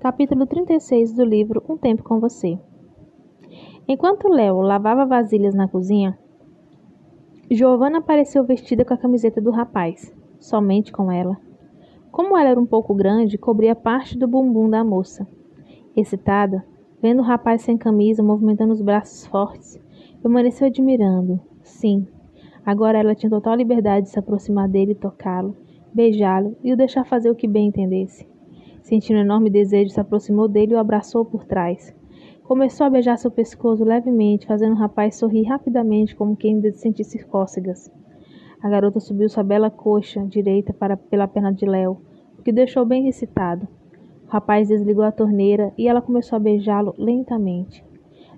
Capítulo 36 do livro Um Tempo com Você. Enquanto Léo lavava vasilhas na cozinha, Giovanna apareceu vestida com a camiseta do rapaz, somente com ela. Como ela era um pouco grande, cobria parte do bumbum da moça. Excitada, vendo o rapaz sem camisa movimentando os braços fortes, permaneceu admirando. Sim, agora ela tinha total liberdade de se aproximar dele e tocá-lo, beijá-lo e o deixar fazer o que bem entendesse. Sentindo um enorme desejo, se aproximou dele e o abraçou por trás. Começou a beijar seu pescoço levemente, fazendo o rapaz sorrir rapidamente, como quem sentisse cócegas. A garota subiu sua bela coxa direita para, pela perna de Léo, o que deixou bem excitado. O rapaz desligou a torneira e ela começou a beijá-lo lentamente.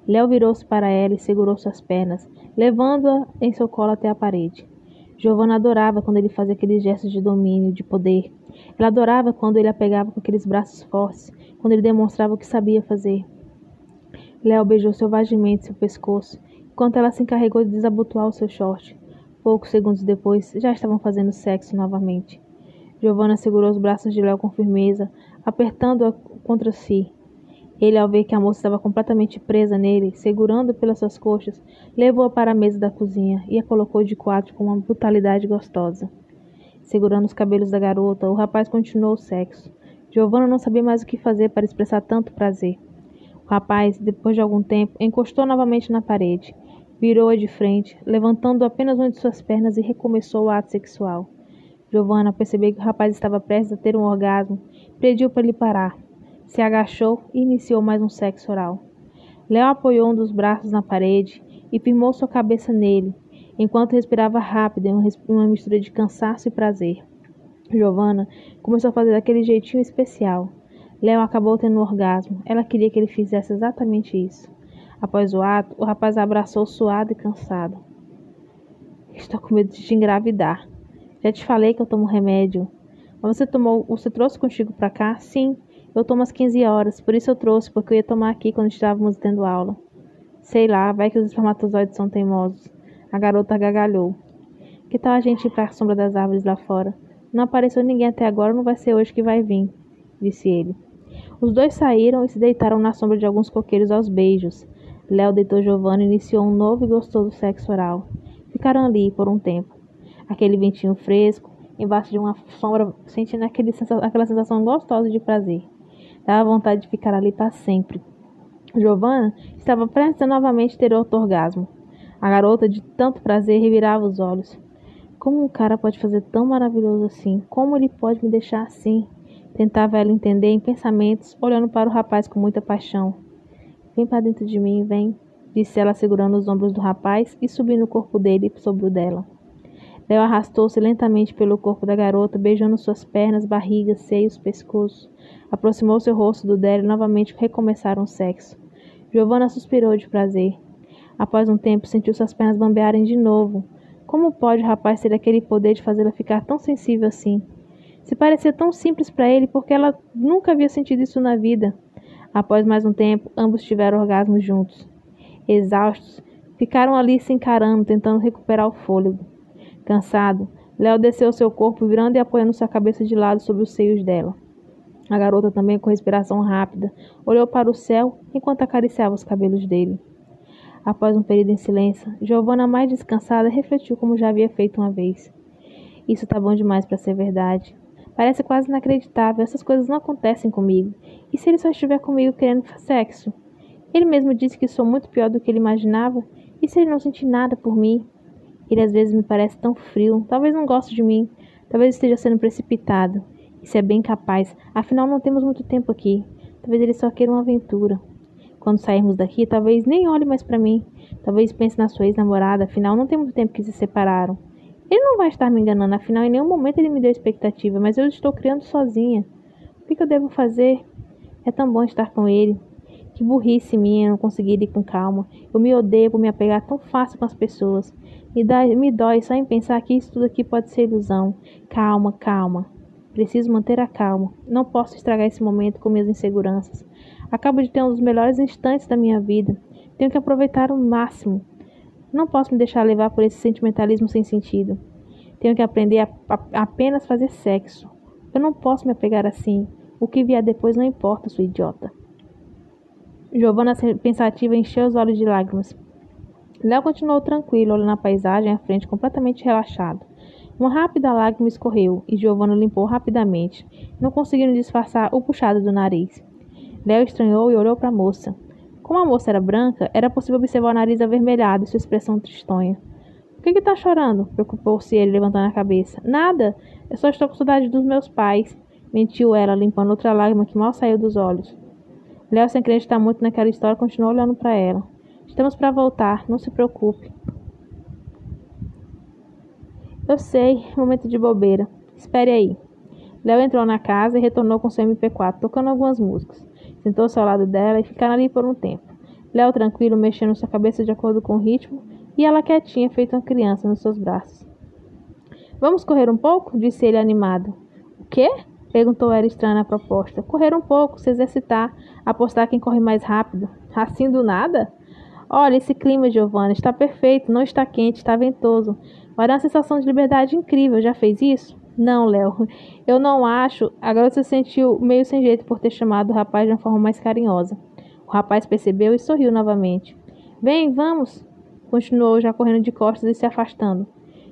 Léo virou-se para ela e segurou suas pernas, levando-a em seu colo até a parede. Giovanna adorava quando ele fazia aqueles gestos de domínio, de poder. Ela adorava quando ele a pegava com aqueles braços fortes, quando ele demonstrava o que sabia fazer. Léo beijou selvagemente seu pescoço, enquanto ela se encarregou de desabotoar o seu short. Poucos segundos depois, já estavam fazendo sexo novamente. Giovanna segurou os braços de Léo com firmeza, apertando-a contra si. Ele, ao ver que a moça estava completamente presa nele, segurando pelas suas coxas, levou-a para a mesa da cozinha e a colocou de quatro com uma brutalidade gostosa. Segurando os cabelos da garota, o rapaz continuou o sexo. Giovanna não sabia mais o que fazer para expressar tanto prazer. O rapaz, depois de algum tempo, encostou novamente na parede, virou-a de frente, levantando apenas uma de suas pernas e recomeçou o ato sexual. Giovanna percebeu que o rapaz estava prestes a ter um orgasmo, pediu para ele parar, se agachou e iniciou mais um sexo oral. Léo apoiou um dos braços na parede e firmou sua cabeça nele, enquanto respirava rápido em uma mistura de cansaço e prazer. Giovanna começou a fazer daquele jeitinho especial. Léo acabou tendo um orgasmo. Ela queria que ele fizesse exatamente isso. Após o ato, o rapaz abraçou suado e cansado. Estou com medo de te engravidar. Já te falei que eu tomo remédio. Mas você tomou, você trouxe contigo para cá? Sim. Eu tomo às 15 horas, por isso eu trouxe, porque eu ia tomar aqui quando estávamos tendo aula. Sei lá, vai que os espermatozoides são teimosos. A garota gargalhou. Que tal a gente ir para a sombra das árvores lá fora? Não apareceu ninguém até agora, não vai ser hoje que vai vir, disse ele. Os dois saíram e se deitaram na sombra de alguns coqueiros aos beijos. Léo deitou Giovanna e iniciou um novo e gostoso sexo oral. Ficaram ali por um tempo. Aquele ventinho fresco, embaixo de uma sombra, sentindo aquele, aquela sensação gostosa de prazer. Dava vontade de ficar ali para sempre. Giovanna estava prestes a novamente ter outro orgasmo. A garota, de tanto prazer, revirava os olhos. Como um cara pode fazer tão maravilhoso assim? Como ele pode me deixar assim? Tentava ela entender em pensamentos, olhando para o rapaz com muita paixão. Vem para dentro de mim, vem, disse ela segurando os ombros do rapaz e subindo o corpo dele sobre o dela. Léo arrastou-se lentamente pelo corpo da garota, beijando suas pernas, barriga, seios, pescoço. Aproximou seu rosto do dela e novamente recomeçaram o sexo. Giovanna suspirou de prazer. Após um tempo, sentiu suas pernas bambearem de novo. Como pode o rapaz ter aquele poder de fazê-la ficar tão sensível assim? Se parecia tão simples para ele porque ela nunca havia sentido isso na vida. Após mais um tempo, ambos tiveram orgasmos juntos. Exaustos, ficaram ali se encarando, tentando recuperar o fôlego. Cansado, Léo desceu seu corpo, virando e apoiando sua cabeça de lado sobre os seios dela. A garota, também com respiração rápida, olhou para o céu enquanto acariciava os cabelos dele. Após um período em silêncio, Giovanna, mais descansada, refletiu como já havia feito uma vez. Isso tá bom demais para ser verdade. Parece quase inacreditável, essas coisas não acontecem comigo. E se ele só estiver comigo querendo sexo? Ele mesmo disse que sou muito pior do que ele imaginava. E se ele não sentir nada por mim? Ele às vezes me parece tão frio, talvez não goste de mim, talvez esteja sendo precipitado. Isso é bem capaz. Afinal, não temos muito tempo aqui. Talvez ele só queira uma aventura. Quando sairmos daqui, talvez nem olhe mais para mim. Talvez pense na sua ex-namorada. Afinal, não tem muito tempo que se separaram. Ele não vai estar me enganando. Afinal, em nenhum momento ele me deu expectativa. Mas eu estou criando sozinha. O que, que eu devo fazer? É tão bom estar com ele. Que burrice minha não conseguir ir com calma. Eu me odeio por me apegar tão fácil com as pessoas. Me, dá, me dói só em pensar que isso tudo aqui pode ser ilusão. Calma, calma. Preciso manter a calma. Não posso estragar esse momento com minhas inseguranças. Acabo de ter um dos melhores instantes da minha vida. Tenho que aproveitar o máximo. Não posso me deixar levar por esse sentimentalismo sem sentido. Tenho que aprender a, a, apenas fazer sexo. Eu não posso me apegar assim. O que vier depois não importa, sua idiota. Giovanna, pensativa, encheu os olhos de lágrimas. Léo continuou tranquilo, olhando a paisagem à frente, completamente relaxado. Uma rápida lágrima escorreu e Giovanna limpou rapidamente, não conseguindo disfarçar o puxado do nariz. Léo estranhou e olhou para a moça. Como a moça era branca, era possível observar o nariz avermelhado e sua expressão tristonha. Por que está chorando? Preocupou-se ele, levantando a cabeça. Nada. Eu só estou com saudade dos meus pais. Mentiu ela, limpando outra lágrima que mal saiu dos olhos. Léo, sem acreditar muito naquela história, continuou olhando para ela. Estamos para voltar, não se preocupe. Eu sei, momento de bobeira. Espere aí. Léo entrou na casa e retornou com seu MP4, tocando algumas músicas. Sentou-se ao lado dela e ficaram ali por um tempo. Léo, tranquilo, mexendo sua cabeça de acordo com o ritmo, e ela quietinha, feito uma criança, nos seus braços. Vamos correr um pouco? disse ele animado. O quê? Perguntou ela estranha a proposta. Correr um pouco, se exercitar, apostar quem corre mais rápido. Assim do nada? Olha, esse clima, Giovanna, está perfeito, não está quente, está ventoso. Vai dar uma sensação de liberdade incrível. Já fez isso? Não, Léo. Eu não acho. A garota se sentiu meio sem jeito por ter chamado o rapaz de uma forma mais carinhosa. O rapaz percebeu e sorriu novamente. Vem, vamos. Continuou já correndo de costas e se afastando.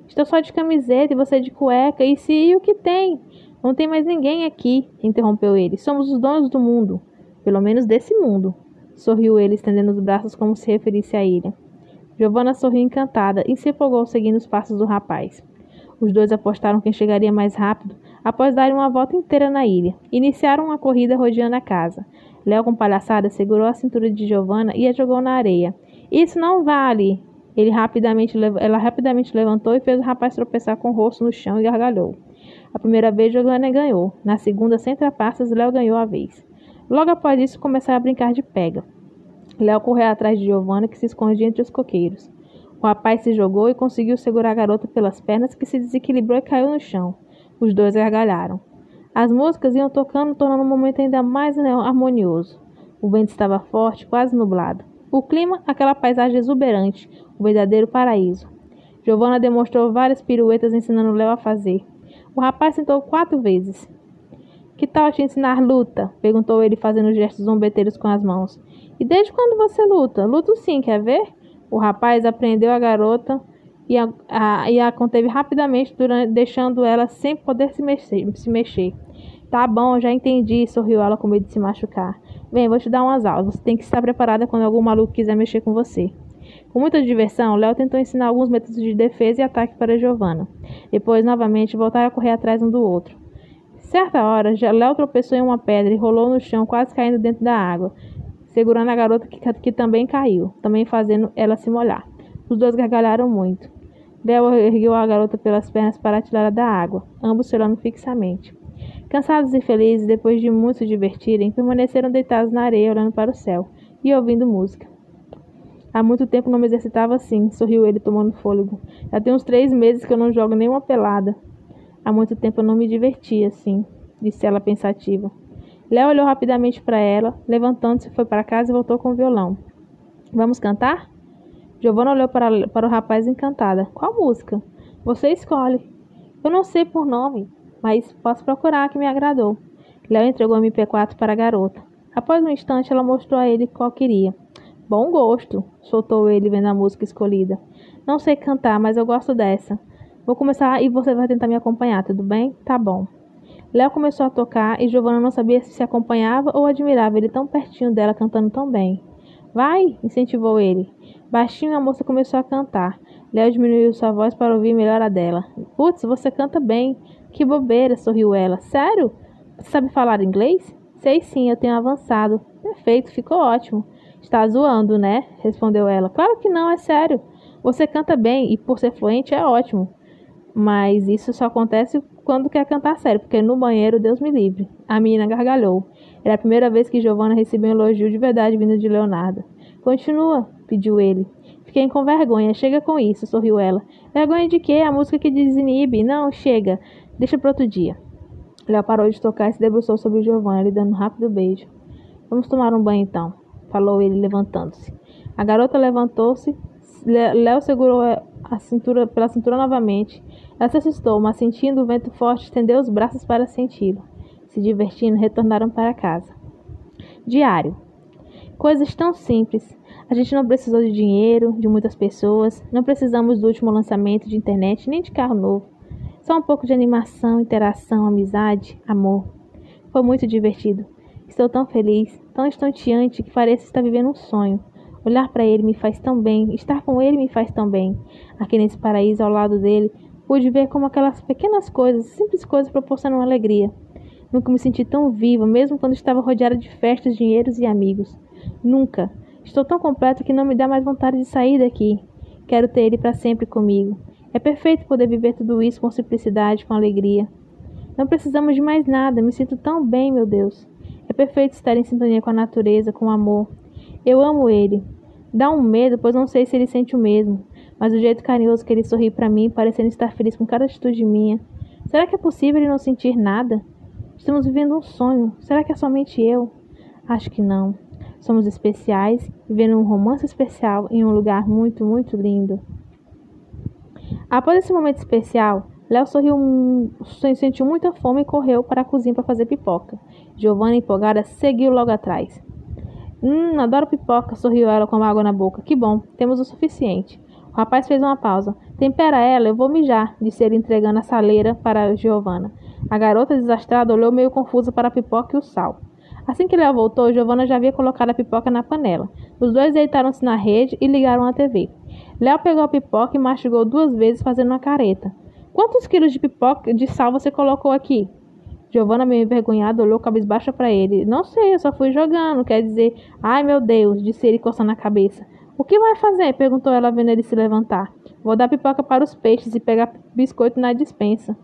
Estou só de camiseta e você de cueca. E se e o que tem? Não tem mais ninguém aqui, interrompeu ele. Somos os donos do mundo. Pelo menos desse mundo. Sorriu ele, estendendo os braços como se referisse à ilha. Giovanna sorriu encantada e se empolgou seguindo os passos do rapaz. Os dois apostaram quem chegaria mais rápido após darem uma volta inteira na ilha. Iniciaram uma corrida rodeando a casa. Léo, com palhaçada, segurou a cintura de Giovanna e a jogou na areia. Isso não vale! Ele rapidamente, ela rapidamente levantou e fez o rapaz tropeçar com o rosto no chão e gargalhou. A primeira vez, Giovanna ganhou. Na segunda, sem trapaças, Léo ganhou a vez. Logo após isso, começaram a brincar de pega. Léo correu atrás de Giovanna, que se escondia entre os coqueiros. O rapaz se jogou e conseguiu segurar a garota pelas pernas, que se desequilibrou e caiu no chão. Os dois gargalharam. As músicas iam tocando, tornando o momento ainda mais harmonioso. O vento estava forte, quase nublado. O clima, aquela paisagem exuberante, o verdadeiro paraíso. Giovanna demonstrou várias piruetas ensinando Léo a fazer. O rapaz sentou quatro vezes. Que tal te ensinar luta? perguntou ele, fazendo gestos zombeteiros com as mãos. E desde quando você luta? Luto sim, quer ver? O rapaz apreendeu a garota e a, a, e a conteve rapidamente, durante, deixando ela sem poder se mexer, se mexer. Tá bom, já entendi, sorriu ela com medo de se machucar. Vem, vou te dar umas aulas. Você tem que estar preparada quando algum maluco quiser mexer com você. Com muita diversão, Léo tentou ensinar alguns métodos de defesa e ataque para Giovanna. Depois, novamente, voltaram a correr atrás um do outro. Certa hora, Léo tropeçou em uma pedra e rolou no chão, quase caindo dentro da água, segurando a garota que, que também caiu, também fazendo ela se molhar. Os dois gargalharam muito. Léo ergueu a garota pelas pernas para tirá-la da água, ambos se olhando fixamente. Cansados e felizes, depois de muito se divertirem, permaneceram deitados na areia, olhando para o céu e ouvindo música. Há muito tempo não me exercitava assim, sorriu ele, tomando fôlego. Já tem uns três meses que eu não jogo nenhuma pelada. Há muito tempo eu não me divertia assim, disse ela pensativa. Léo olhou rapidamente para ela, levantando-se, foi para casa e voltou com o violão. Vamos cantar? Giovanna olhou para, para o rapaz encantada. Qual música? Você escolhe. Eu não sei por nome, mas posso procurar que me agradou. Léo entregou o MP4 para a garota. Após um instante, ela mostrou a ele qual queria. Bom gosto, soltou ele vendo a música escolhida. Não sei cantar, mas eu gosto dessa. Vou começar e você vai tentar me acompanhar, tudo bem? Tá bom. Léo começou a tocar e Giovanna não sabia se se acompanhava ou admirava ele tão pertinho dela cantando tão bem. Vai, incentivou ele. Baixinho a moça começou a cantar. Léo diminuiu sua voz para ouvir melhor a dela. Putz, você canta bem. Que bobeira, sorriu ela. Sério? Você sabe falar inglês? Sei sim, eu tenho avançado. Perfeito, ficou ótimo. Está zoando, né? Respondeu ela. Claro que não, é sério. Você canta bem e por ser fluente é ótimo. Mas isso só acontece quando quer cantar sério, porque no banheiro, Deus me livre. A menina gargalhou. Era a primeira vez que Giovanna recebeu um elogio de verdade vindo de Leonardo. Continua, pediu ele. Fiquei com vergonha. Chega com isso, sorriu ela. Vergonha de quê? A música que desinibe? Não, chega. Deixa para outro dia. Léo parou de tocar e se debruçou sobre Giovanna, lhe dando um rápido beijo. Vamos tomar um banho então, falou ele, levantando-se. A garota levantou-se. Léo segurou a cintura pela cintura novamente ela se assustou, mas sentindo o vento forte, estendeu os braços para senti-lo. se divertindo, retornaram para casa. Diário. Coisas tão simples. A gente não precisou de dinheiro, de muitas pessoas, não precisamos do último lançamento de internet nem de carro novo. Só um pouco de animação, interação, amizade, amor. Foi muito divertido. Estou tão feliz, tão estonteante que parece estar vivendo um sonho. Olhar para ele me faz tão bem, estar com ele me faz tão bem. Aqui nesse paraíso ao lado dele, pude ver como aquelas pequenas coisas, simples coisas proporcionam alegria. Nunca me senti tão viva, mesmo quando estava rodeada de festas, dinheiros e amigos. Nunca. Estou tão completo que não me dá mais vontade de sair daqui. Quero ter ele para sempre comigo. É perfeito poder viver tudo isso com simplicidade, com alegria. Não precisamos de mais nada, me sinto tão bem, meu Deus. Perfeito estar em sintonia com a natureza, com o amor. Eu amo ele. Dá um medo, pois não sei se ele sente o mesmo, mas o jeito carinhoso que ele sorri para mim, parecendo estar feliz com cada atitude minha. Será que é possível ele não sentir nada? Estamos vivendo um sonho. Será que é somente eu? Acho que não. Somos especiais, vivendo um romance especial em um lugar muito, muito lindo. Após esse momento especial, Léo sorriu, sentiu muita fome e correu para a cozinha para fazer pipoca. Giovanna, empolgada, seguiu logo atrás. Hum, adoro pipoca, sorriu ela com água na boca. Que bom, temos o suficiente. O rapaz fez uma pausa. Tempera ela, eu vou mijar, disse ele entregando a saleira para Giovanna. A garota desastrada olhou meio confusa para a pipoca e o sal. Assim que Léo voltou, Giovanna já havia colocado a pipoca na panela. Os dois deitaram-se na rede e ligaram a TV. Léo pegou a pipoca e mastigou duas vezes, fazendo uma careta. Quantos quilos de pipoca de sal você colocou aqui? Giovanna, meio envergonhada, olhou cabisbaixa para ele. Não sei, eu só fui jogando. Quer dizer, ai meu Deus, disse ele coçando a cabeça. O que vai fazer? perguntou ela, vendo ele se levantar. Vou dar pipoca para os peixes e pegar biscoito na dispensa.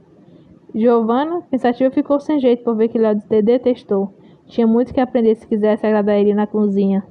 Giovanna, pensativa, ficou sem jeito por ver que Léo detestou. Tinha muito que aprender se quisesse agradar ele na cozinha.